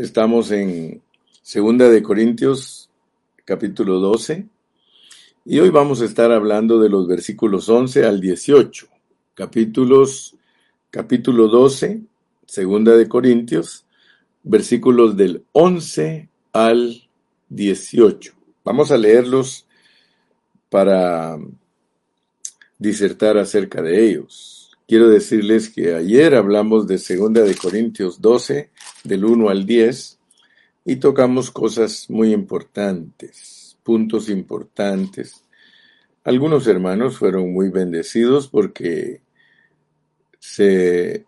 Estamos en Segunda de Corintios, capítulo 12, y hoy vamos a estar hablando de los versículos 11 al 18. Capítulos, capítulo 12, Segunda de Corintios, versículos del 11 al 18. Vamos a leerlos para disertar acerca de ellos. Quiero decirles que ayer hablamos de Segunda de Corintios 12, del 1 al 10, y tocamos cosas muy importantes, puntos importantes. Algunos hermanos fueron muy bendecidos porque se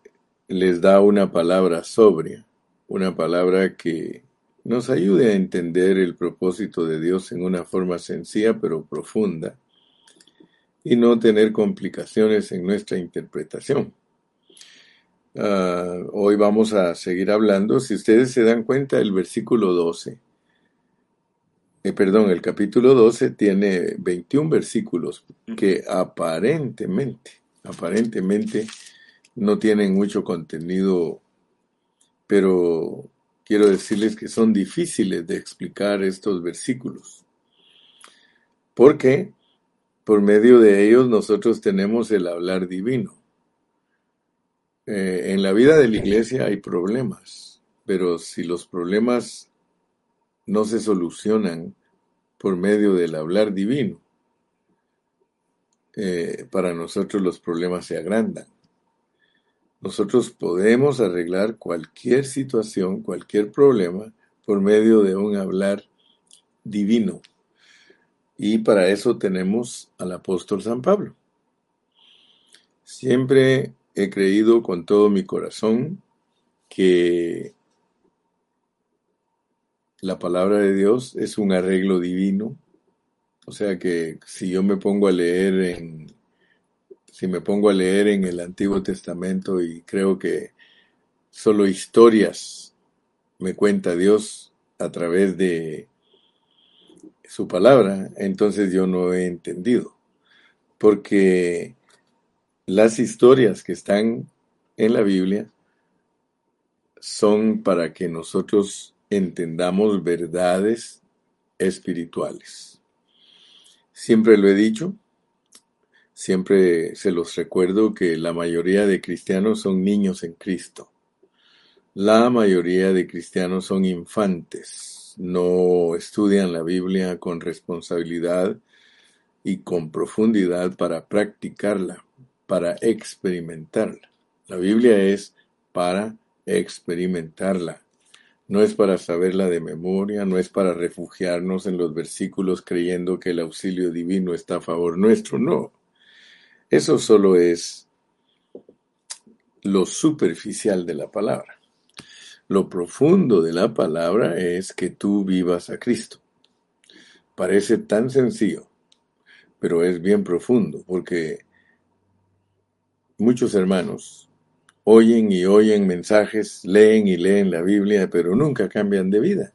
les da una palabra sobria, una palabra que nos ayude a entender el propósito de Dios en una forma sencilla pero profunda y no tener complicaciones en nuestra interpretación. Uh, hoy vamos a seguir hablando. Si ustedes se dan cuenta, el versículo 12, eh, perdón, el capítulo 12 tiene 21 versículos que aparentemente, aparentemente no tienen mucho contenido, pero quiero decirles que son difíciles de explicar estos versículos. ¿Por qué? Por medio de ellos nosotros tenemos el hablar divino. Eh, en la vida de la iglesia hay problemas, pero si los problemas no se solucionan por medio del hablar divino, eh, para nosotros los problemas se agrandan. Nosotros podemos arreglar cualquier situación, cualquier problema, por medio de un hablar divino. Y para eso tenemos al apóstol San Pablo. Siempre he creído con todo mi corazón que la palabra de Dios es un arreglo divino. O sea que si yo me pongo a leer en si me pongo a leer en el Antiguo Testamento y creo que solo historias me cuenta Dios a través de su palabra, entonces yo no he entendido. Porque las historias que están en la Biblia son para que nosotros entendamos verdades espirituales. Siempre lo he dicho, siempre se los recuerdo que la mayoría de cristianos son niños en Cristo. La mayoría de cristianos son infantes no estudian la Biblia con responsabilidad y con profundidad para practicarla, para experimentarla. La Biblia es para experimentarla. No es para saberla de memoria, no es para refugiarnos en los versículos creyendo que el auxilio divino está a favor nuestro, no. Eso solo es lo superficial de la palabra. Lo profundo de la palabra es que tú vivas a Cristo. Parece tan sencillo, pero es bien profundo, porque muchos hermanos oyen y oyen mensajes, leen y leen la Biblia, pero nunca cambian de vida.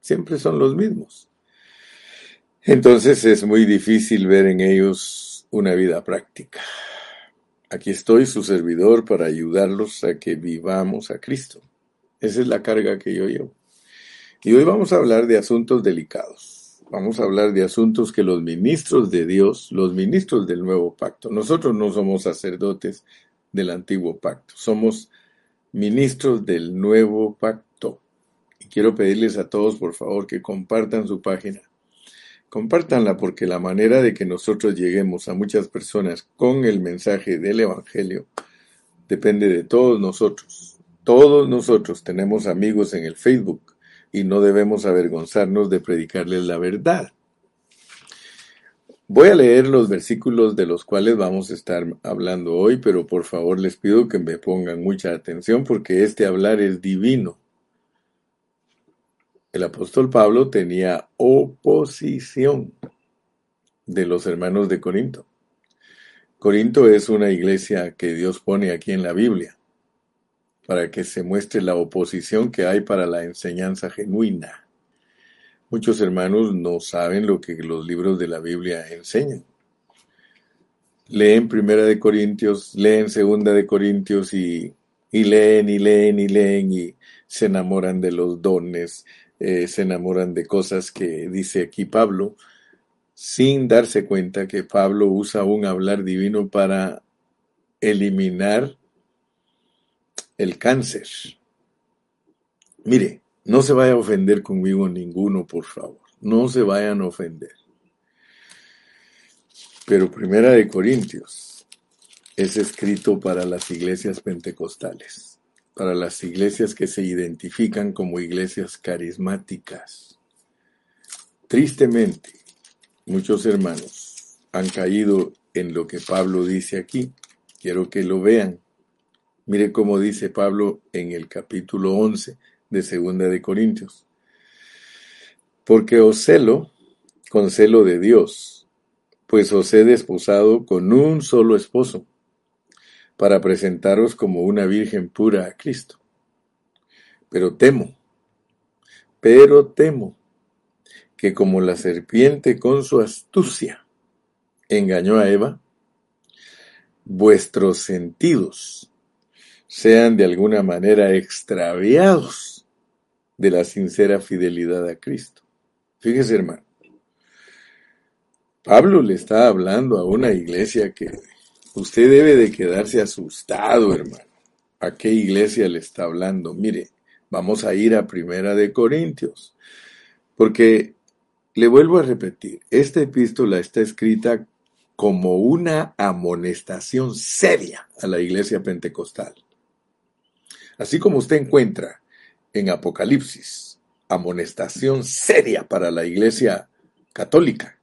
Siempre son los mismos. Entonces es muy difícil ver en ellos una vida práctica. Aquí estoy, su servidor, para ayudarlos a que vivamos a Cristo. Esa es la carga que yo llevo. Y hoy vamos a hablar de asuntos delicados. Vamos a hablar de asuntos que los ministros de Dios, los ministros del nuevo pacto, nosotros no somos sacerdotes del antiguo pacto, somos ministros del nuevo pacto. Y quiero pedirles a todos, por favor, que compartan su página. Compártanla porque la manera de que nosotros lleguemos a muchas personas con el mensaje del Evangelio depende de todos nosotros. Todos nosotros tenemos amigos en el Facebook y no debemos avergonzarnos de predicarles la verdad. Voy a leer los versículos de los cuales vamos a estar hablando hoy, pero por favor les pido que me pongan mucha atención porque este hablar es divino. El apóstol Pablo tenía oposición de los hermanos de Corinto. Corinto es una iglesia que Dios pone aquí en la Biblia para que se muestre la oposición que hay para la enseñanza genuina. Muchos hermanos no saben lo que los libros de la Biblia enseñan. Leen Primera de Corintios, leen Segunda de Corintios y Y leen y leen y leen y se enamoran de los dones, eh, se enamoran de cosas que dice aquí Pablo, sin darse cuenta que Pablo usa un hablar divino para eliminar el cáncer. Mire, no se vaya a ofender conmigo ninguno, por favor. No se vayan a ofender. Pero Primera de Corintios es escrito para las iglesias pentecostales, para las iglesias que se identifican como iglesias carismáticas. Tristemente, muchos hermanos han caído en lo que Pablo dice aquí. Quiero que lo vean. Mire cómo dice Pablo en el capítulo 11 de Segunda de Corintios. Porque os celo con celo de Dios, pues os he desposado con un solo esposo, para presentaros como una virgen pura a Cristo. Pero temo, pero temo, que como la serpiente con su astucia engañó a Eva, vuestros sentidos sean de alguna manera extraviados de la sincera fidelidad a Cristo. Fíjese, hermano. Pablo le está hablando a una iglesia que usted debe de quedarse asustado, hermano. ¿A qué iglesia le está hablando? Mire, vamos a ir a Primera de Corintios, porque le vuelvo a repetir, esta epístola está escrita como una amonestación seria a la iglesia pentecostal. Así como usted encuentra en Apocalipsis, amonestación seria para la iglesia católica.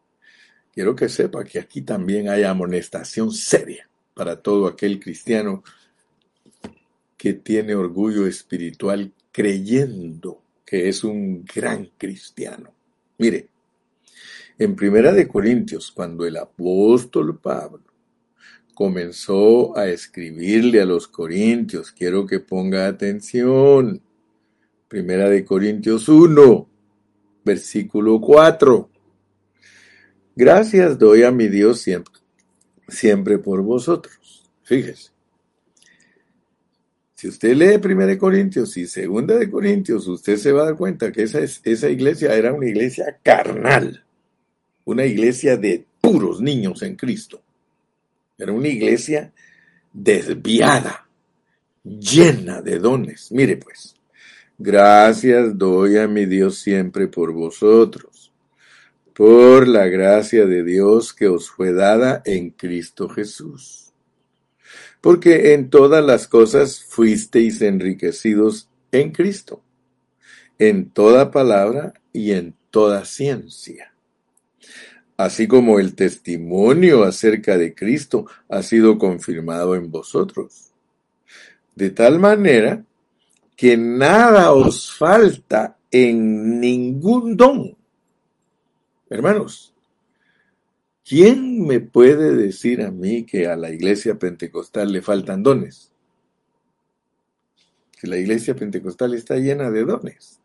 Quiero que sepa que aquí también hay amonestación seria para todo aquel cristiano que tiene orgullo espiritual creyendo que es un gran cristiano. Mire, en Primera de Corintios, cuando el apóstol Pablo comenzó a escribirle a los corintios, quiero que ponga atención, Primera de Corintios 1, versículo 4. Gracias doy a mi Dios siempre, siempre por vosotros. Fíjese. Si usted lee Primera de Corintios y Segunda de Corintios, usted se va a dar cuenta que esa, esa iglesia era una iglesia carnal, una iglesia de puros niños en Cristo. Era una iglesia desviada, llena de dones. Mire pues, Gracias doy a mi Dios siempre por vosotros, por la gracia de Dios que os fue dada en Cristo Jesús. Porque en todas las cosas fuisteis enriquecidos en Cristo, en toda palabra y en toda ciencia. Así como el testimonio acerca de Cristo ha sido confirmado en vosotros. De tal manera que nada os falta en ningún don. Hermanos, ¿quién me puede decir a mí que a la iglesia pentecostal le faltan dones? Que la iglesia pentecostal está llena de dones.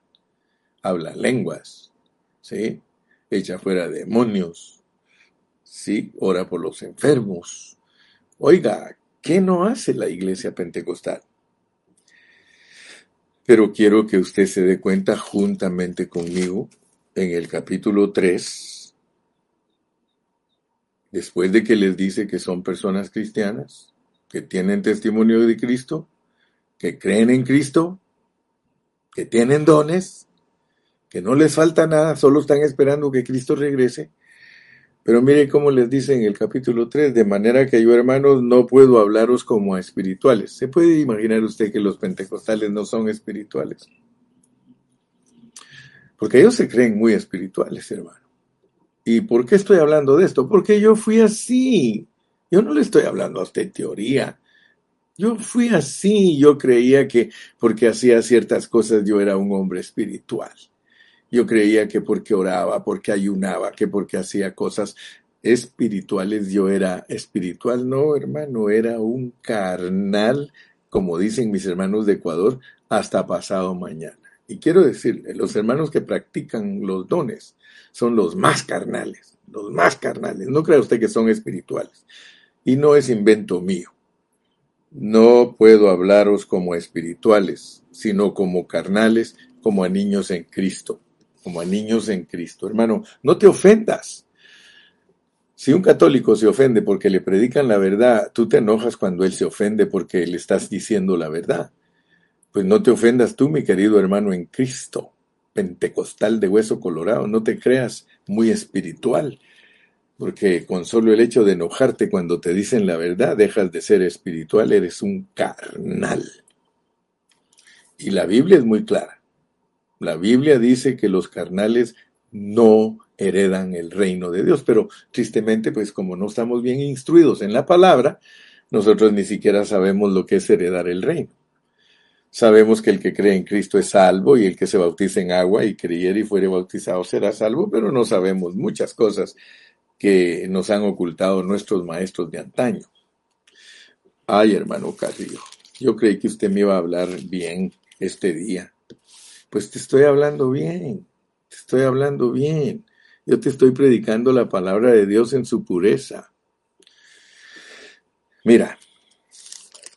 Habla lenguas, ¿sí? Echa fuera demonios, ¿sí? Ora por los enfermos. Oiga, ¿qué no hace la iglesia pentecostal? Pero quiero que usted se dé cuenta juntamente conmigo en el capítulo 3, después de que les dice que son personas cristianas, que tienen testimonio de Cristo, que creen en Cristo, que tienen dones, que no les falta nada, solo están esperando que Cristo regrese. Pero mire cómo les dice en el capítulo 3, de manera que yo, hermanos, no puedo hablaros como a espirituales. ¿Se puede imaginar usted que los pentecostales no son espirituales? Porque ellos se creen muy espirituales, hermano. ¿Y por qué estoy hablando de esto? Porque yo fui así. Yo no le estoy hablando a usted teoría. Yo fui así. Yo creía que porque hacía ciertas cosas yo era un hombre espiritual. Yo creía que porque oraba, porque ayunaba, que porque hacía cosas espirituales, yo era espiritual. No, hermano, era un carnal, como dicen mis hermanos de Ecuador, hasta pasado mañana. Y quiero decirle, los hermanos que practican los dones son los más carnales, los más carnales. No crea usted que son espirituales. Y no es invento mío. No puedo hablaros como espirituales, sino como carnales, como a niños en Cristo, como a niños en Cristo. Hermano, no te ofendas. Si un católico se ofende porque le predican la verdad, tú te enojas cuando él se ofende porque le estás diciendo la verdad. Pues no te ofendas tú, mi querido hermano en Cristo, pentecostal de hueso colorado, no te creas muy espiritual, porque con solo el hecho de enojarte cuando te dicen la verdad, dejas de ser espiritual, eres un carnal. Y la Biblia es muy clara. La Biblia dice que los carnales no heredan el reino de Dios. Pero tristemente, pues como no estamos bien instruidos en la palabra, nosotros ni siquiera sabemos lo que es heredar el reino. Sabemos que el que cree en Cristo es salvo y el que se bautiza en agua y creyere y fuere bautizado será salvo, pero no sabemos muchas cosas que nos han ocultado nuestros maestros de antaño. Ay, hermano Carrillo, yo creí que usted me iba a hablar bien este día. Pues te estoy hablando bien, te estoy hablando bien. Yo te estoy predicando la palabra de Dios en su pureza. Mira,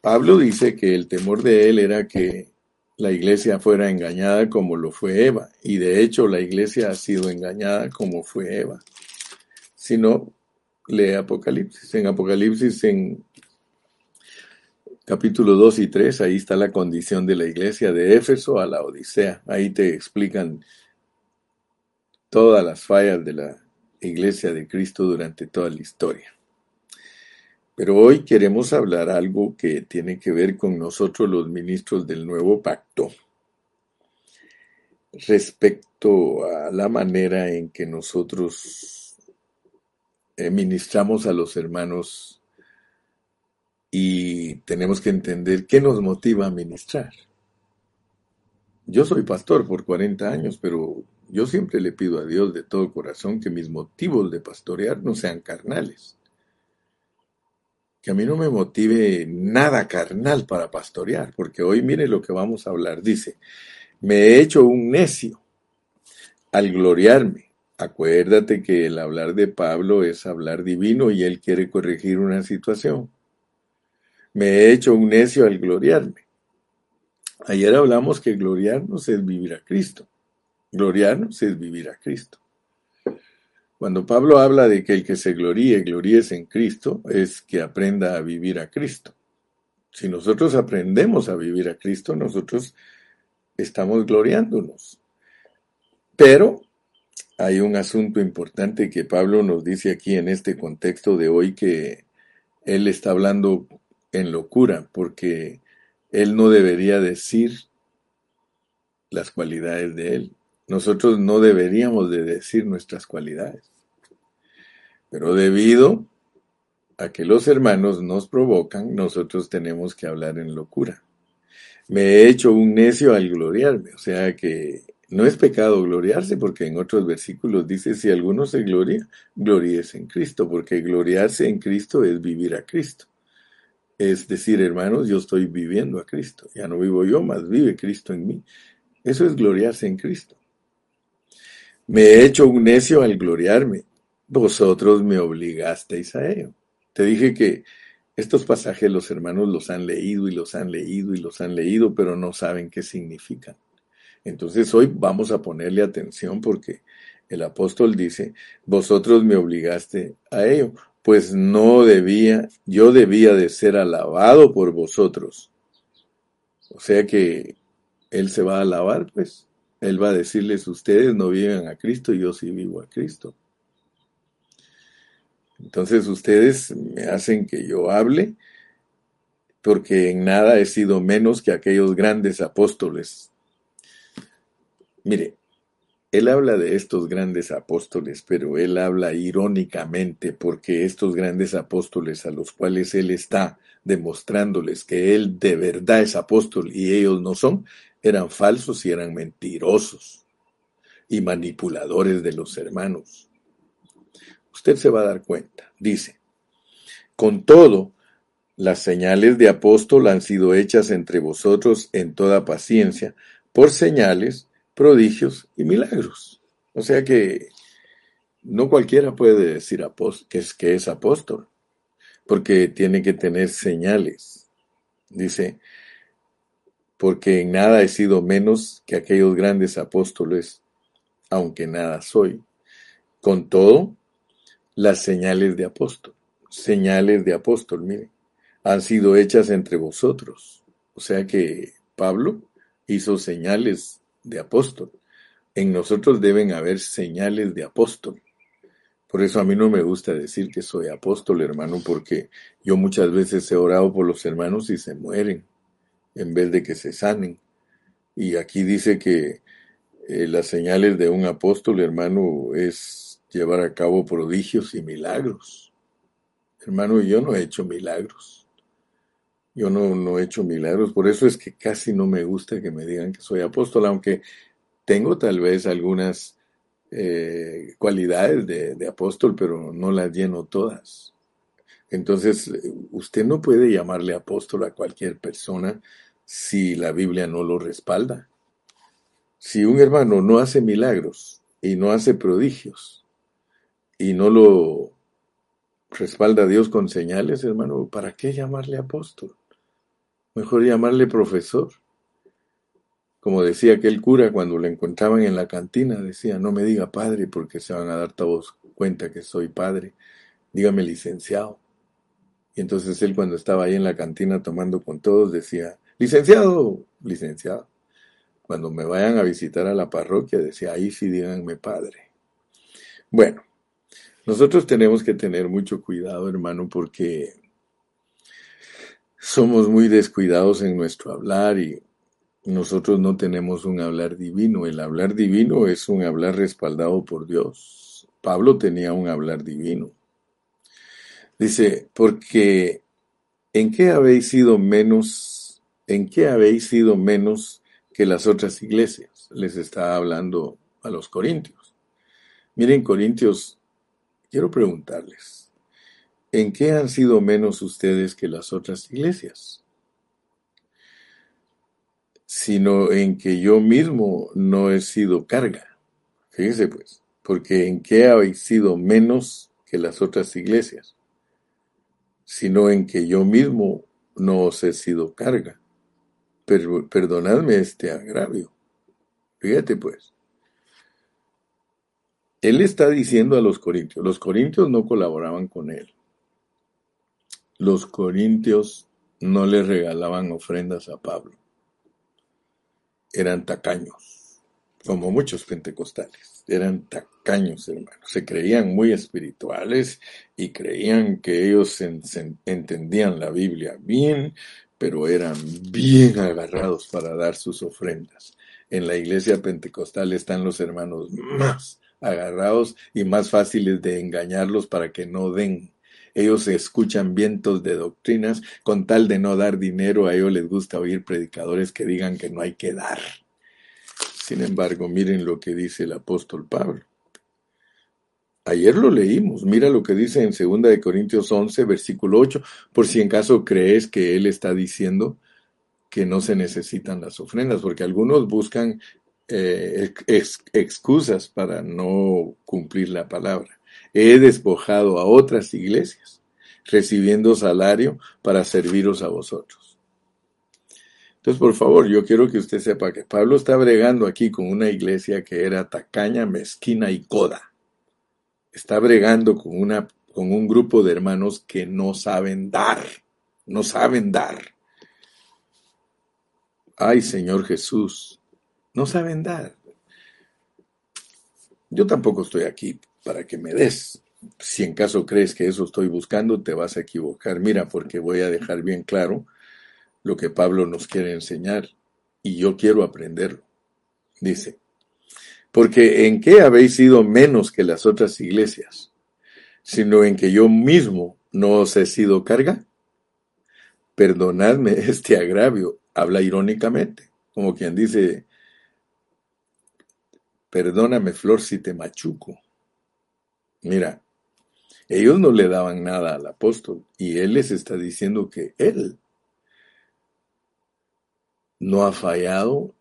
Pablo dice que el temor de él era que la iglesia fuera engañada como lo fue Eva, y de hecho la iglesia ha sido engañada como fue Eva. Si no, lee Apocalipsis. En Apocalipsis, en capítulo 2 y 3, ahí está la condición de la iglesia de Éfeso a la Odisea. Ahí te explican todas las fallas de la iglesia de Cristo durante toda la historia. Pero hoy queremos hablar algo que tiene que ver con nosotros los ministros del nuevo pacto respecto a la manera en que nosotros eh, ministramos a los hermanos y tenemos que entender qué nos motiva a ministrar. Yo soy pastor por 40 años, pero yo siempre le pido a Dios de todo corazón que mis motivos de pastorear no sean carnales. Que a mí no me motive nada carnal para pastorear, porque hoy mire lo que vamos a hablar. Dice, me he hecho un necio al gloriarme. Acuérdate que el hablar de Pablo es hablar divino y él quiere corregir una situación. Me he hecho un necio al gloriarme. Ayer hablamos que gloriarnos es vivir a Cristo. Gloriarnos es vivir a Cristo. Cuando Pablo habla de que el que se gloríe, gloríes en Cristo, es que aprenda a vivir a Cristo. Si nosotros aprendemos a vivir a Cristo, nosotros estamos gloriándonos. Pero hay un asunto importante que Pablo nos dice aquí en este contexto de hoy que él está hablando en locura, porque él no debería decir las cualidades de él. Nosotros no deberíamos de decir nuestras cualidades. Pero debido a que los hermanos nos provocan, nosotros tenemos que hablar en locura. Me he hecho un necio al gloriarme, o sea que no es pecado gloriarse, porque en otros versículos dice, si alguno se gloria, gloríese en Cristo, porque gloriarse en Cristo es vivir a Cristo. Es decir, hermanos, yo estoy viviendo a Cristo, ya no vivo yo, más vive Cristo en mí. Eso es gloriarse en Cristo. Me he hecho un necio al gloriarme. Vosotros me obligasteis a ello. Te dije que estos pasajes los hermanos los han leído y los han leído y los han leído, pero no saben qué significan. Entonces hoy vamos a ponerle atención porque el apóstol dice, vosotros me obligaste a ello, pues no debía, yo debía de ser alabado por vosotros. O sea que él se va a alabar, pues. Él va a decirles, ustedes no viven a Cristo, yo sí vivo a Cristo. Entonces ustedes me hacen que yo hable, porque en nada he sido menos que aquellos grandes apóstoles. Mire, él habla de estos grandes apóstoles, pero él habla irónicamente porque estos grandes apóstoles a los cuales él está demostrándoles que él de verdad es apóstol y ellos no son, eran falsos y eran mentirosos y manipuladores de los hermanos. Usted se va a dar cuenta. Dice, con todo, las señales de apóstol han sido hechas entre vosotros en toda paciencia, por señales, prodigios y milagros. O sea que no cualquiera puede decir que es, que es apóstol, porque tiene que tener señales Dice, porque en nada he sido menos que aquellos grandes apóstoles, aunque nada soy. Con todo, las señales de apóstol, señales de apóstol, miren, han sido hechas entre vosotros. O sea que Pablo hizo señales de apóstol. En nosotros deben haber señales de apóstol. Por eso a mí no me gusta decir que soy apóstol, hermano, porque yo muchas veces he orado por los hermanos y se mueren en vez de que se sanen. Y aquí dice que eh, las señales de un apóstol, hermano, es llevar a cabo prodigios y milagros. Hermano, yo no he hecho milagros. Yo no, no he hecho milagros. Por eso es que casi no me gusta que me digan que soy apóstol, aunque tengo tal vez algunas eh, cualidades de, apóstol, pero no las lleno todas. Entonces, usted no puede llamarle apóstol a cualquier persona si la Biblia no lo respalda. Si un hermano no hace milagros y no hace prodigios y no lo respalda Dios con señales, hermano, ¿para qué llamarle apóstol? Mejor llamarle profesor. Como decía aquel cura cuando lo encontraban en la cantina, decía, no me diga padre porque se van a dar todos cuenta que soy padre, dígame licenciado. Y entonces él cuando estaba ahí en la cantina tomando con todos decía, licenciado, licenciado. Cuando me vayan a visitar a la parroquia decía, ahí sí díganme padre. Bueno, nosotros tenemos que tener mucho cuidado, hermano, porque somos muy descuidados en nuestro hablar y nosotros no tenemos un hablar divino. El hablar divino es un hablar respaldado por Dios. Pablo tenía un hablar divino. Dice, porque ¿en qué habéis sido menos, en qué habéis sido menos que las otras iglesias? Les está hablando a los corintios. Miren, corintios, quiero preguntarles, ¿en qué han sido menos ustedes que las otras iglesias? Sino en que yo mismo no he sido carga. Fíjense pues, porque ¿en qué habéis sido menos que las otras iglesias? sino en que yo mismo no os he sido carga. Perdonadme este agravio. Fíjate pues. Él está diciendo a los corintios, los corintios no colaboraban con él. Los corintios no le regalaban ofrendas a Pablo. Eran tacaños, como muchos pentecostales eran tacaños, hermanos. Se creían muy espirituales y creían que ellos entendían la Biblia bien, pero eran bien agarrados para dar sus ofrendas. En la iglesia pentecostal están los hermanos más agarrados y más fáciles de engañarlos para que no den. Ellos escuchan vientos de doctrinas con tal de no dar dinero, a ellos les gusta oír predicadores que digan que no hay que dar. Sin embargo, miren lo que dice el apóstol Pablo. Ayer lo leímos, mira lo que dice en 2 de Corintios 11, versículo 8, por si en caso crees que él está diciendo que no se necesitan las ofrendas, porque algunos buscan eh, excusas para no cumplir la palabra. He despojado a otras iglesias, recibiendo salario para serviros a vosotros. Entonces, por favor, yo quiero que usted sepa que Pablo está bregando aquí con una iglesia que era tacaña, mezquina y coda. Está bregando con, una, con un grupo de hermanos que no saben dar, no saben dar. Ay, Señor Jesús, no saben dar. Yo tampoco estoy aquí para que me des. Si en caso crees que eso estoy buscando, te vas a equivocar. Mira, porque voy a dejar bien claro lo que Pablo nos quiere enseñar y yo quiero aprenderlo. Dice, porque en qué habéis sido menos que las otras iglesias, sino en que yo mismo no os he sido carga. Perdonadme este agravio, habla irónicamente, como quien dice, perdóname Flor si te machuco. Mira, ellos no le daban nada al apóstol y él les está diciendo que él no ha fallado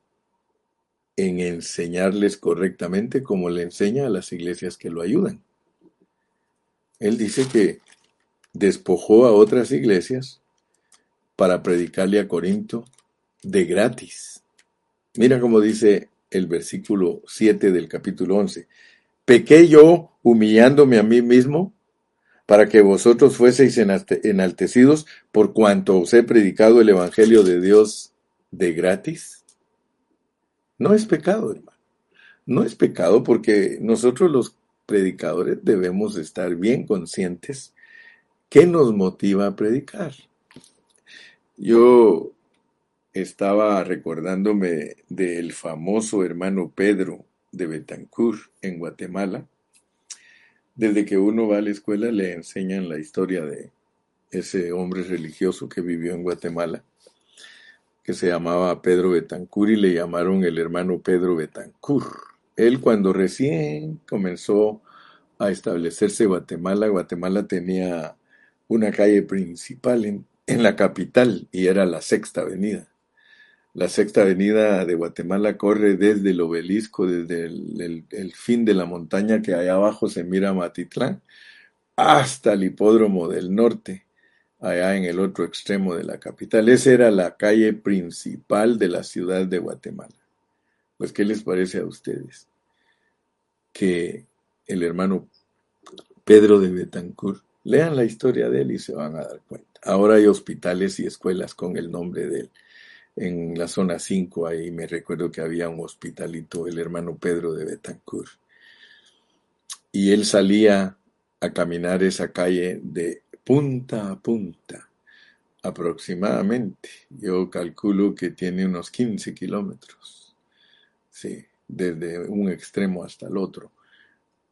en enseñarles correctamente como le enseña a las iglesias que lo ayudan. Él dice que despojó a otras iglesias para predicarle a Corinto de gratis. Mira cómo dice el versículo 7 del capítulo 11. ¿Pequé yo humillándome a mí mismo para que vosotros fueseis enaltecidos por cuanto os he predicado el Evangelio de Dios de gratis? No es pecado, hermano. No es pecado porque nosotros los predicadores debemos estar bien conscientes qué nos motiva a predicar. Yo estaba recordándome del famoso hermano Pedro de Betancourt en Guatemala, desde que uno va a la escuela le enseñan la historia de ese hombre religioso que vivió en Guatemala, que se llamaba Pedro Betancourt y le llamaron el hermano Pedro Betancourt. Él cuando recién comenzó a establecerse Guatemala, Guatemala tenía una calle principal en, en la capital y era la Sexta Avenida. La Sexta Avenida de Guatemala corre desde el obelisco, desde el, fin de la montaña que allá abajo se mira Matitlán, hasta el hipódromo del norte, allá en el otro extremo de la capital. Esa era la calle principal de la ciudad de Guatemala. Pues, ¿qué les parece a ustedes? Que el hermano Pedro de Betancourt, lean la historia de él y se van a dar cuenta. Ahora hay hospitales y escuelas con el nombre de él en la zona 5, ahí me recuerdo que había un hospitalito, el hermano Pedro de Betancourt. Y él salía a caminar esa calle de punta a punta, aproximadamente. Yo calculo que tiene unos 15 kilómetros, sí, desde un extremo hasta el otro.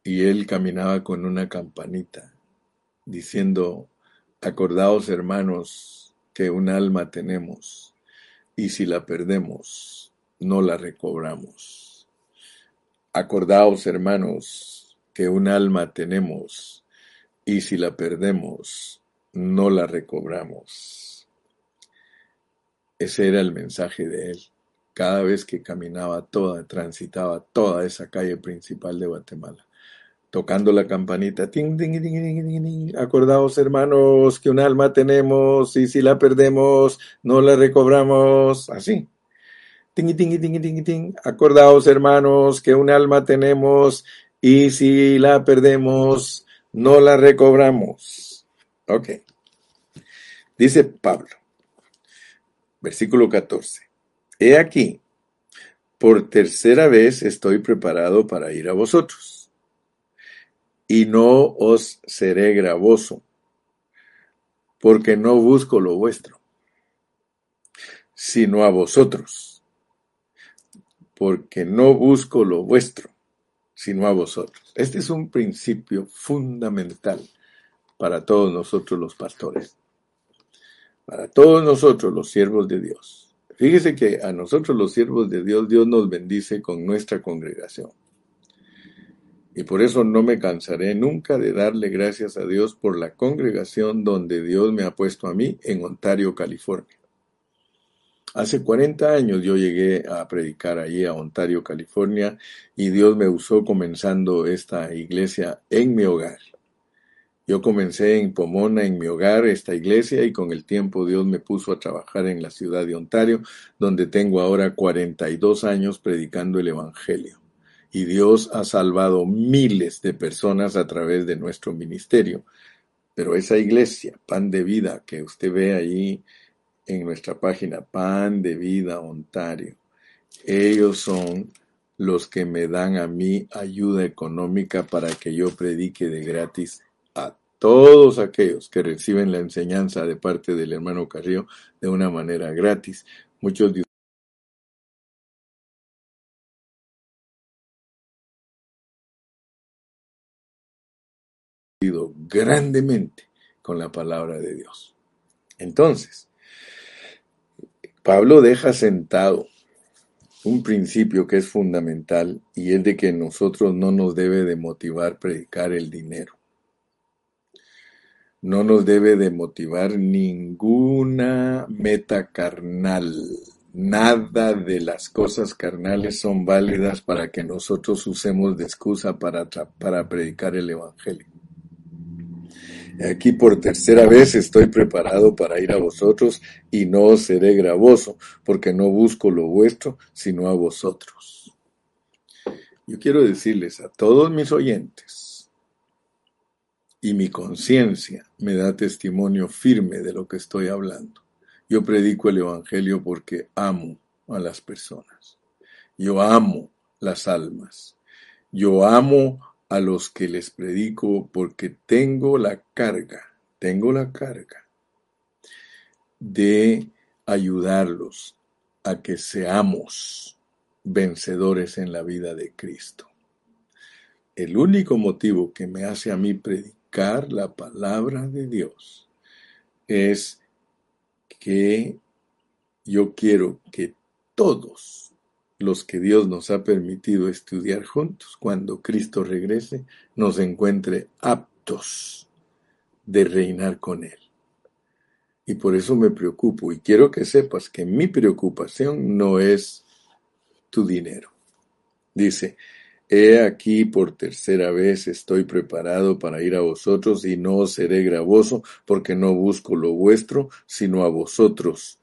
Y él caminaba con una campanita, diciendo, acordaos hermanos, que un alma tenemos y si la perdemos, no la recobramos. Acordaos, hermanos, que un alma tenemos, y si la perdemos, no la recobramos. Ese era el mensaje de él. Cada vez que caminaba toda, transitaba toda esa calle principal de Guatemala tocando la campanita. Ting, ting, ting, Acordaos, hermanos, que un alma tenemos y si la perdemos, no la recobramos. Así. Ting, ting, ting, ting, ting. Acordaos, hermanos, que un alma tenemos y si la perdemos, no la recobramos. Ok. Dice Pablo, versículo 14. He aquí, por tercera vez estoy preparado para ir a vosotros y no os seré gravoso, porque no busco lo vuestro, sino a vosotros, porque no busco lo vuestro, sino a vosotros. Este es un principio fundamental para todos nosotros los pastores, para todos nosotros los siervos de Dios. Fíjese que a nosotros los siervos de Dios, Dios nos bendice con nuestra congregación. Y por eso no me cansaré nunca de darle gracias a Dios por la congregación donde Dios me ha puesto a mí en Ontario, California. Hace 40 años yo llegué a predicar allí a Ontario, California, y Dios me usó comenzando esta iglesia en mi hogar. Yo comencé en Pomona, en mi hogar, esta iglesia, y con el tiempo Dios me puso a trabajar en la ciudad de Ontario, donde tengo ahora 42 años predicando el Evangelio y Dios ha salvado miles de personas a través de nuestro ministerio. Pero esa iglesia, Pan de Vida, que usted ve ahí en nuestra página, Pan de Vida Ontario, ellos son los que me dan a mí ayuda económica para que yo predique de gratis a todos aquellos que reciben la enseñanza de parte del hermano Carrillo de una manera gratis. Muchos de grandemente con la palabra de Dios. Entonces, Pablo deja sentado un principio que es fundamental y es de que nosotros no nos debe de motivar predicar el dinero. No nos debe de motivar ninguna meta carnal. Nada de las cosas carnales son válidas para que nosotros usemos de excusa para, para predicar el Evangelio. Aquí por tercera vez estoy preparado para ir a vosotros y no seré gravoso, porque no busco lo vuestro, sino a vosotros. Yo quiero decirles a todos mis oyentes, y mi conciencia me da testimonio firme de lo que estoy hablando. Yo predico el Evangelio porque amo a las personas. Yo amo las almas. Yo amo a los que les predico porque tengo la carga, tengo la carga de ayudarlos a que seamos vencedores en la vida de Cristo. El único motivo que me hace a mí predicar la palabra de Dios es que yo quiero que todos los que Dios nos ha permitido estudiar juntos, cuando Cristo regrese, nos encuentre aptos de reinar con Él. Y por eso me preocupo y quiero que sepas que mi preocupación no es tu dinero. Dice, he aquí por tercera vez estoy preparado para ir a vosotros y no seré gravoso porque no busco lo vuestro, sino a vosotros,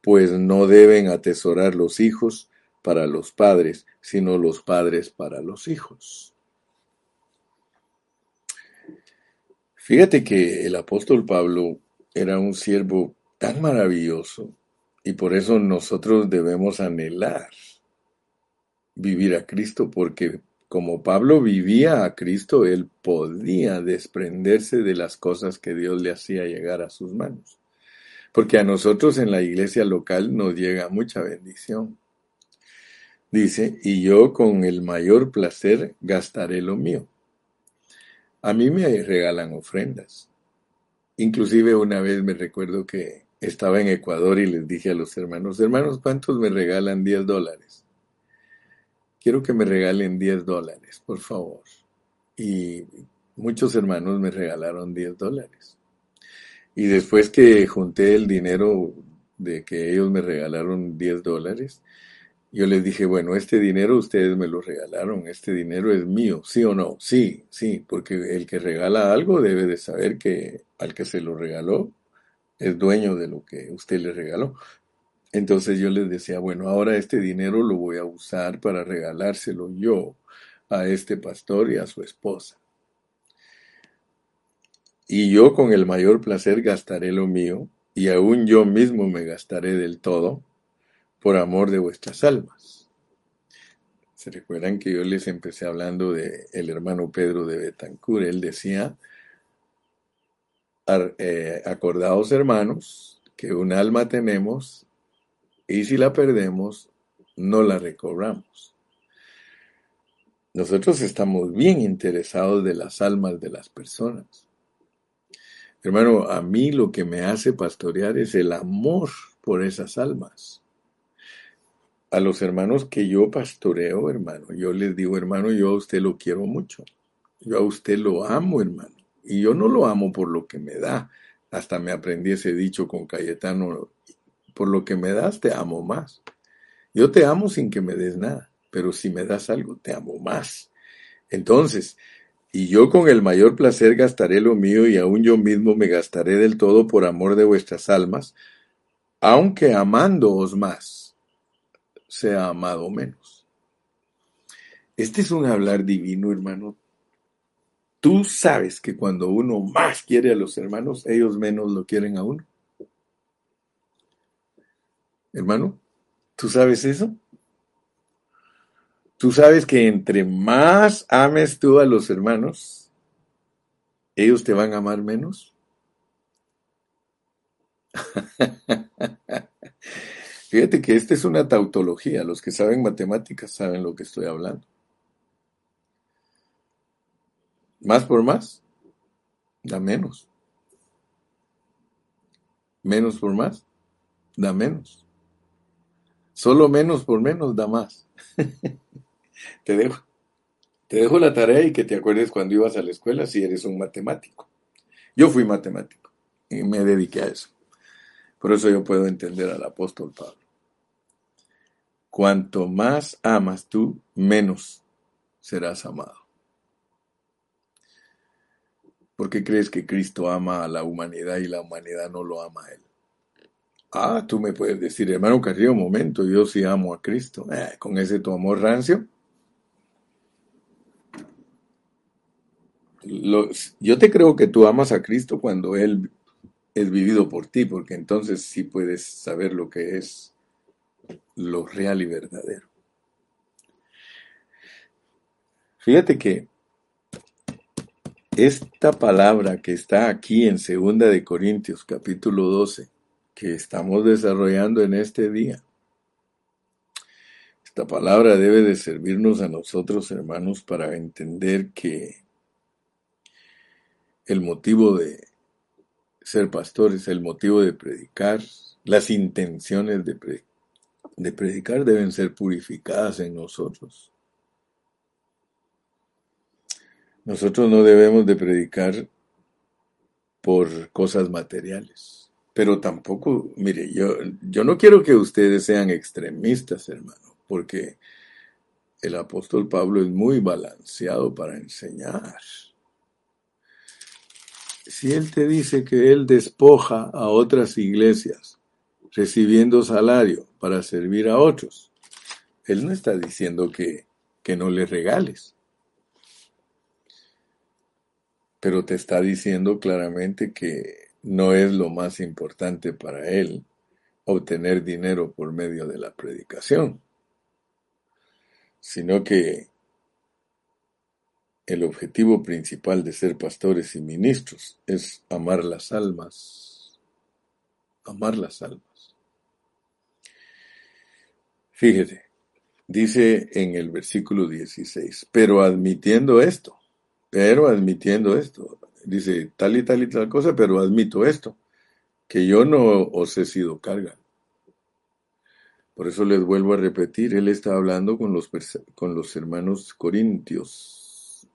pues no deben atesorar los hijos para los padres, sino los padres para los hijos. Fíjate que el apóstol Pablo era un siervo tan maravilloso y por eso nosotros debemos anhelar vivir a Cristo porque como Pablo vivía a Cristo, él podía desprenderse de las cosas que Dios le hacía llegar a sus manos. Porque a nosotros en la iglesia local nos llega mucha bendición. Dice, y yo con el mayor placer gastaré lo mío. A mí me regalan ofrendas. Inclusive una vez me recuerdo que estaba en Ecuador y les dije a los hermanos, hermanos, ¿cuántos me regalan 10 dólares? Quiero que me regalen 10 dólares, por favor. Y muchos hermanos me regalaron 10 dólares. Y después que junté el dinero de que ellos me regalaron 10 dólares, yo les dije, bueno, este dinero ustedes me lo regalaron, este dinero es mío, ¿sí o no? Sí, sí, porque el que regala algo debe de saber que al que se lo regaló es dueño de lo que usted le regaló. Entonces yo les decía, bueno, ahora este dinero lo voy a usar para regalárselo yo a este pastor y a su esposa. Y yo con el mayor placer gastaré lo mío, y aún yo mismo me gastaré del todo, por amor de vuestras almas. ¿Se recuerdan que yo les empecé hablando de el hermano Pedro de Betancur? Él decía, eh, acordaos hermanos, que un alma tenemos y si la perdemos, no la recobramos. Nosotros estamos bien interesados de las almas de las personas. Hermano, a mí lo que me hace pastorear es el amor por esas almas a los hermanos que yo pastoreo, hermano, yo les digo, hermano, yo a usted lo quiero mucho. Yo a usted lo amo, hermano. Y yo no lo amo por lo que me da. Hasta me aprendí ese dicho con Cayetano, por lo que me das te amo más. Yo te amo sin que me des nada, pero si me das algo, te amo más. Entonces, y yo con el mayor placer gastaré lo mío y aún yo mismo me gastaré del todo por amor de vuestras almas, aunque amándoos más sea amado menos. Este es un hablar divino, hermano. Tú sabes que cuando uno más quiere a los hermanos, ellos menos lo quieren a uno. Hermano, ¿tú sabes eso? Tú sabes que entre más ames tú a los hermanos, ellos te van a amar menos. Fíjate que esta es una tautología. Los que saben matemáticas saben lo que estoy hablando. Más por más, da menos. Menos por más, da menos. Solo menos por menos da más. te dejo. Te dejo la tarea y que te acuerdes cuando ibas a la escuela si eres un matemático. Yo fui matemático y me dediqué a eso. Por eso yo puedo entender al apóstol Pablo. Cuanto más amas tú, menos serás amado. ¿Por qué crees que Cristo ama a la humanidad y la humanidad no lo ama a Él? Ah, tú me puedes decir, hermano Carrillo, un momento, yo sí amo a Cristo. Eh, con ese tu amor rancio. yo te creo que tú amas a Cristo cuando Él es vivido por ti, porque entonces sí puedes saber lo que es lo real y verdadero. Fíjate que esta palabra que está aquí en Segunda de Corintios capítulo 12, que estamos desarrollando en este día, esta palabra debe de servirnos a nosotros, hermanos, para entender que el motivo de ser pastores, el motivo de predicar, las intenciones de, de predicar deben ser purificadas en nosotros. Nosotros no debemos de predicar por cosas materiales, pero tampoco, mire, yo, yo no quiero que ustedes sean extremistas, hermano, porque el apóstol Pablo es muy balanceado para enseñar. Si él te dice que él despoja a otras iglesias recibiendo salario para servir a otros, él no está diciendo que, que no le regales pero te está diciendo claramente que no es lo más importante para él obtener dinero por medio de la predicación, sino que el objetivo principal de ser pastores y ministros es amar las almas, amar las almas. Fíjate, dice en el versículo 16, pero admitiendo esto, pero admitiendo esto, dice tal y tal y tal cosa, pero admito esto, que yo no os he sido carga. Por eso les vuelvo a repetir, él está hablando con los, con los hermanos corintios.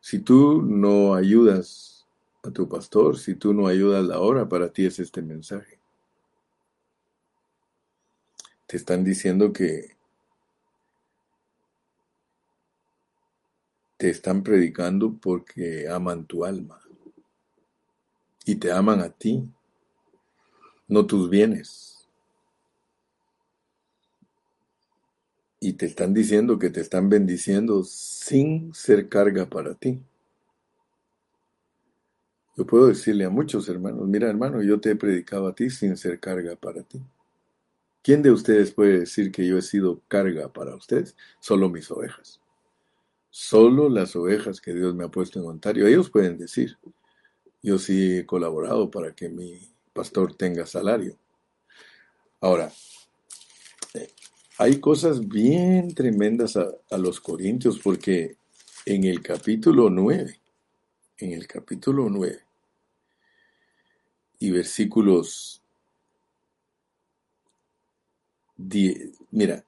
Si tú no ayudas a tu pastor, si tú no ayudas la para ti es este mensaje. Te están diciendo que te están predicando porque aman tu alma y te aman a ti, no tus bienes. Y te están diciendo que te están bendiciendo sin ser carga para ti. Yo puedo decirle a muchos hermanos, mira hermano, yo te he predicado a ti sin ser carga para ti. ¿Quién de ustedes puede decir que yo he sido carga para ustedes? Solo mis ovejas. Solo las ovejas que Dios me ha puesto en Ontario, ellos pueden decir, yo sí he colaborado para que mi pastor tenga salario. Ahora, hay cosas bien tremendas a, a, los corintios porque en el capítulo 9, en el capítulo 9 y versículos 10, mira,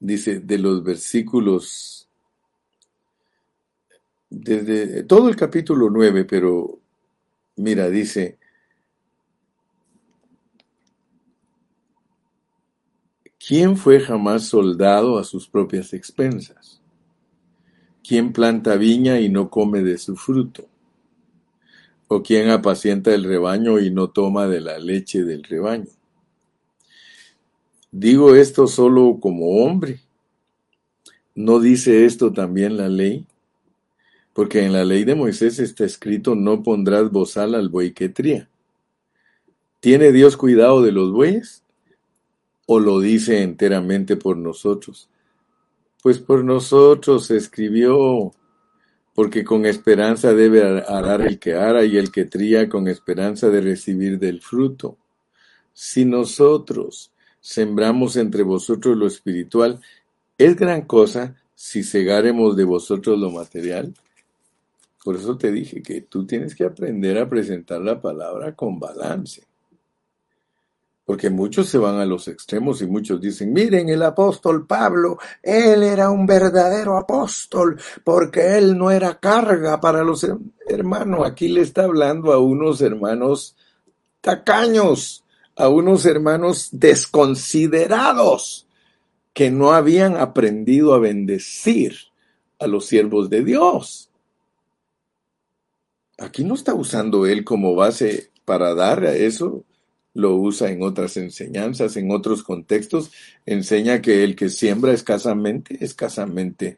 dice de los versículos desde todo el capítulo 9, pero mira, dice, ¿quién fue jamás soldado a sus propias expensas? ¿Quién planta viña y no come de su fruto? ¿O quién apacienta el rebaño y no toma de la leche del rebaño? Digo esto solo como hombre. ¿No dice esto también la ley? Porque en la ley de Moisés está escrito, no pondrás bozal al buey que tría. ¿Tiene Dios cuidado de los bueyes? ¿O lo dice enteramente por nosotros? Pues por nosotros escribió, porque con esperanza debe arar el que ara y el que tría con esperanza de recibir del fruto. Si nosotros sembramos entre vosotros lo espiritual, ¿es gran cosa si cegáremos de vosotros lo material? Por eso te dije que tú tienes que aprender a presentar la palabra con balance. Porque muchos se van a los extremos y muchos dicen, miren el apóstol Pablo, él era un verdadero apóstol porque él no era carga para los hermanos. Aquí le está hablando a unos hermanos tacaños, a unos hermanos desconsiderados que no habían aprendido a bendecir a los siervos de Dios. aquí no está usando él como base para dar a eso, lo usa en otras enseñanzas, en otros contextos, enseña que el que siembra escasamente, escasamente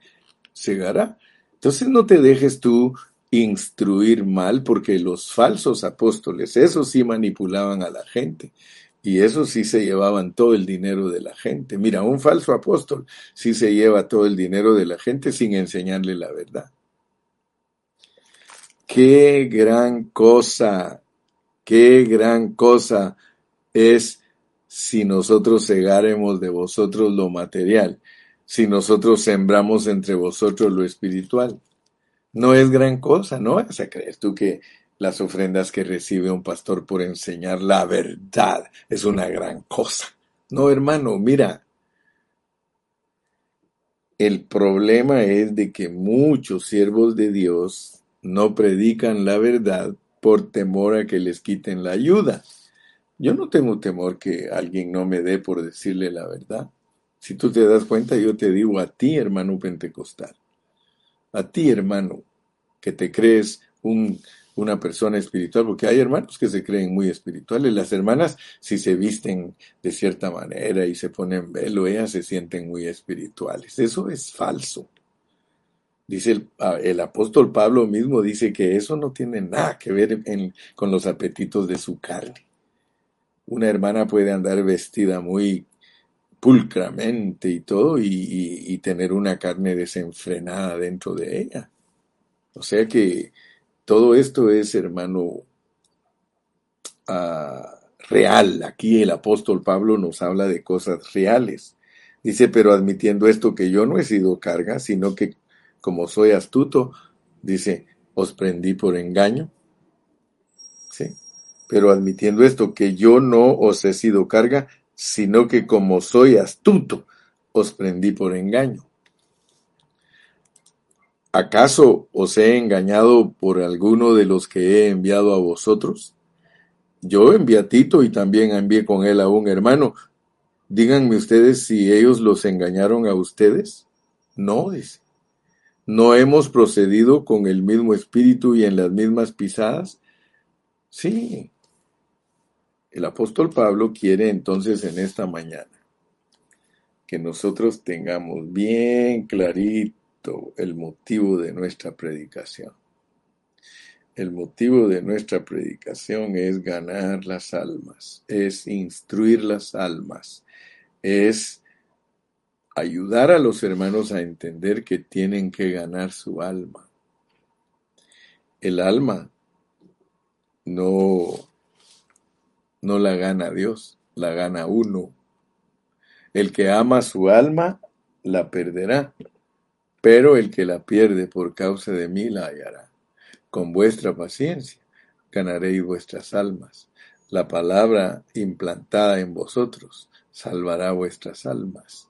segará. Entonces no te dejes tú instruir mal porque los falsos apóstoles, esos sí manipulaban a la gente y esos sí se llevaban todo el dinero de la gente. Mira, un falso apóstol sí se lleva todo el dinero de la gente sin enseñarle la verdad. Qué gran cosa, qué gran cosa es si nosotros cegáremos de vosotros lo material, si nosotros sembramos entre vosotros lo espiritual. No es gran cosa, ¿no vas a creer tú que las ofrendas que recibe un pastor por enseñar la verdad es una gran cosa. No, hermano, mira, el problema es de que muchos siervos de Dios no predican la verdad por temor a que les quiten la ayuda. Yo no tengo temor que alguien no me dé por decirle la verdad. Si tú te das cuenta, yo te digo a ti, hermano pentecostal, a ti, hermano, que te crees un, una persona espiritual, porque hay hermanos que se creen muy espirituales. Las hermanas, si se visten de cierta manera y se ponen velo, ellas se sienten muy espirituales. Eso es falso. Dice el, el, apóstol Pablo mismo, dice que eso no tiene nada que ver con los apetitos de su carne. Una hermana puede andar vestida muy pulcramente y todo y, tener una carne desenfrenada dentro de ella. O sea que todo esto es, hermano, ah, real. Aquí el apóstol Pablo nos habla de cosas reales. Dice, pero admitiendo esto que yo no he sido carga, sino que como soy astuto, dice, os prendí por engaño. ¿Sí? Pero admitiendo esto, que yo no os he sido carga, sino que como soy astuto, os prendí por engaño. ¿Acaso os he engañado por alguno de los que he enviado a vosotros? Yo envié a Tito y también envié con él a un hermano. Díganme ustedes si ellos los engañaron a ustedes. No, dice. ¿No hemos procedido con el mismo espíritu y en las mismas pisadas? Sí. El apóstol Pablo quiere entonces en esta mañana que nosotros tengamos bien clarito el motivo de nuestra predicación. El motivo de nuestra predicación es ganar las almas, es instruir las almas, es ayudar a los hermanos a entender que tienen que ganar su alma. El alma no, no la gana Dios, la gana uno. El que ama su alma la perderá, pero el que la pierde por causa de mí la hallará. Con vuestra paciencia ganaréis vuestras almas. La palabra implantada en vosotros salvará vuestras almas.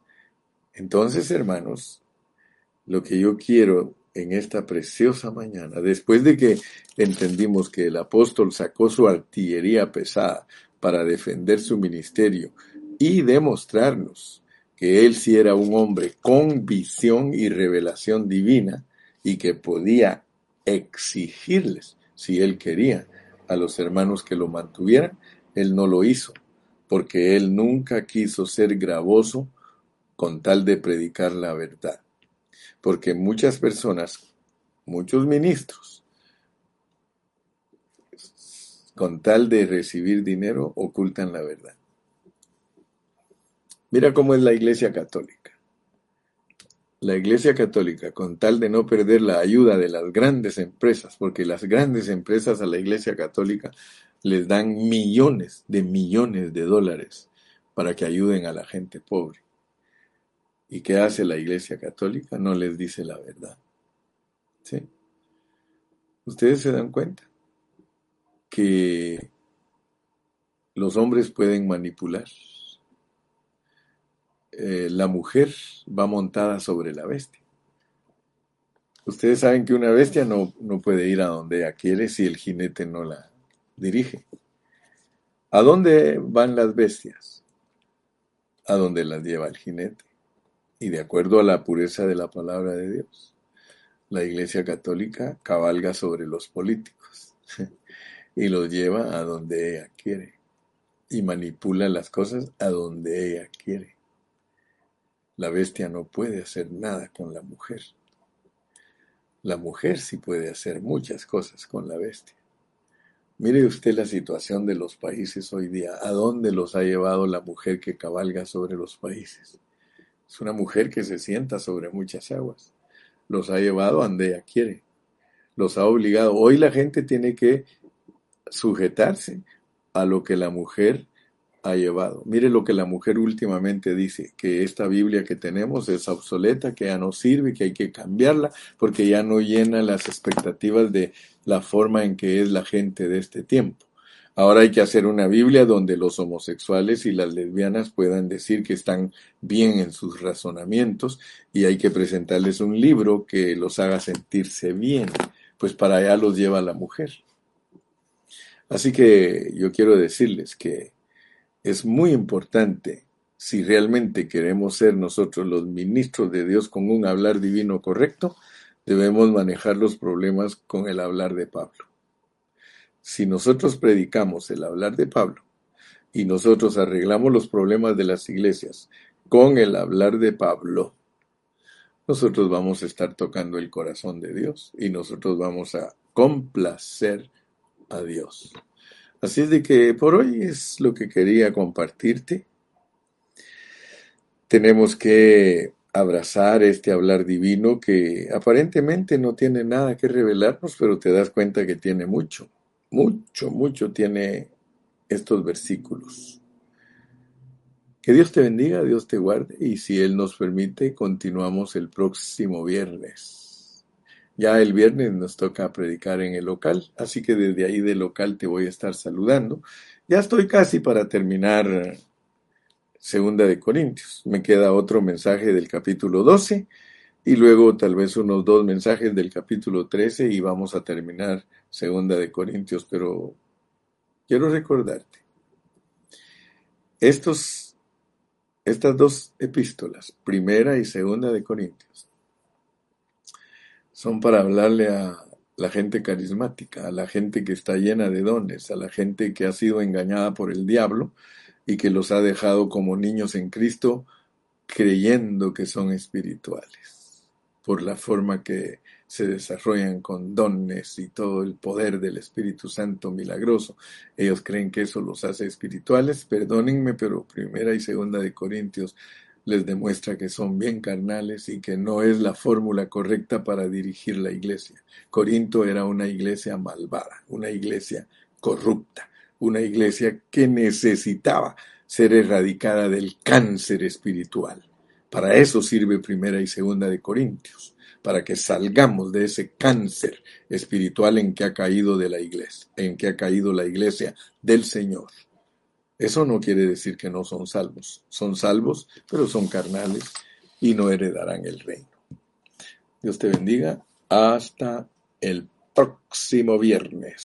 Entonces, hermanos, lo que yo quiero en esta preciosa mañana, después de que entendimos que el apóstol sacó su artillería pesada para defender su ministerio y demostrarnos que él sí era un hombre con visión y revelación divina y que podía exigirles, si él quería, a los hermanos que lo mantuvieran, él no lo hizo, porque él nunca quiso ser gravoso con tal de predicar la verdad. Porque muchas personas, muchos ministros, con tal de recibir dinero, ocultan la verdad. Mira cómo es la Iglesia Católica. La Iglesia Católica, con tal de no perder la ayuda de las grandes empresas, porque las grandes empresas a la Iglesia Católica les dan millones de millones de dólares para que ayuden a la gente pobre. ¿Y qué hace la Iglesia Católica? No les dice la verdad. ¿Sí? Ustedes se dan cuenta que los hombres pueden manipular. Eh, la mujer va montada sobre la bestia. Ustedes saben que una bestia no, no puede ir a donde ella quiere si el jinete no la dirige. ¿A dónde van las bestias? A donde las lleva el jinete y de acuerdo a la pureza de la palabra de Dios. La Iglesia Católica cabalga sobre los políticos y los lleva a donde ella quiere y manipula las cosas a donde ella quiere. La bestia no puede hacer nada con la mujer. La mujer sí puede hacer muchas cosas con la bestia. Mire usted la situación de los países hoy día. ¿A dónde los ha llevado la mujer que cabalga sobre los países? Es una mujer que se sienta sobre muchas aguas. Los ha llevado a donde ella quiere. Los ha obligado. Hoy la gente tiene que sujetarse a lo que la mujer ha llevado. Mire lo que la mujer últimamente dice, que esta Biblia que tenemos es obsoleta, que ya no sirve, que hay que cambiarla, porque ya no llena las expectativas de la forma en que es la gente de este tiempo. Ahora hay que hacer una Biblia donde los homosexuales y las lesbianas puedan decir que están bien en sus razonamientos y hay que presentarles un libro que los haga sentirse bien, pues para allá los lleva la mujer. Así que yo quiero decirles que es muy importante si realmente queremos ser nosotros los ministros de Dios con un hablar divino correcto, debemos manejar los problemas con el hablar de Pablo. Si nosotros predicamos el hablar de Pablo y nosotros arreglamos los problemas de las iglesias con el hablar de Pablo, nosotros vamos a estar tocando el corazón de Dios y nosotros vamos a complacer a Dios. Así es de que por hoy es lo que quería compartirte. Tenemos que abrazar este hablar divino que aparentemente no tiene nada que revelarnos, pero te das cuenta que tiene mucho, mucho, mucho tiene estos versículos. Que Dios te bendiga, Dios te guarde y si Él nos permite, continuamos el próximo viernes. Ya el viernes nos toca predicar en el local, así que desde ahí del local te voy a estar saludando. Ya estoy casi para terminar Segunda de Corintios. Me queda otro mensaje del capítulo 12 y luego tal vez unos dos mensajes del capítulo 13 y vamos a terminar Segunda de Corintios, pero quiero recordarte estos estas dos epístolas, Primera y Segunda de Corintios son para hablarle a la gente carismática, a la gente que está llena de dones, a la gente que ha sido engañada por el diablo y que los ha dejado como niños en Cristo creyendo que son espirituales, por la forma que se desarrollan con dones y todo el poder del Espíritu Santo milagroso. Ellos creen que eso los hace espirituales. Perdónenme, pero primera y segunda de Corintios les demuestra que son bien carnales y que no es la fórmula correcta para dirigir la iglesia. Corinto era una iglesia malvada, una iglesia corrupta, una iglesia que necesitaba ser erradicada del cáncer espiritual. Para eso sirve primera y segunda de Corintios, para que salgamos de ese cáncer espiritual en que ha caído de la iglesia, en que ha caído la iglesia del Señor. Eso no quiere decir que no son salvos. Son salvos, pero son carnales y no heredarán el reino. Dios te bendiga. Hasta el próximo viernes.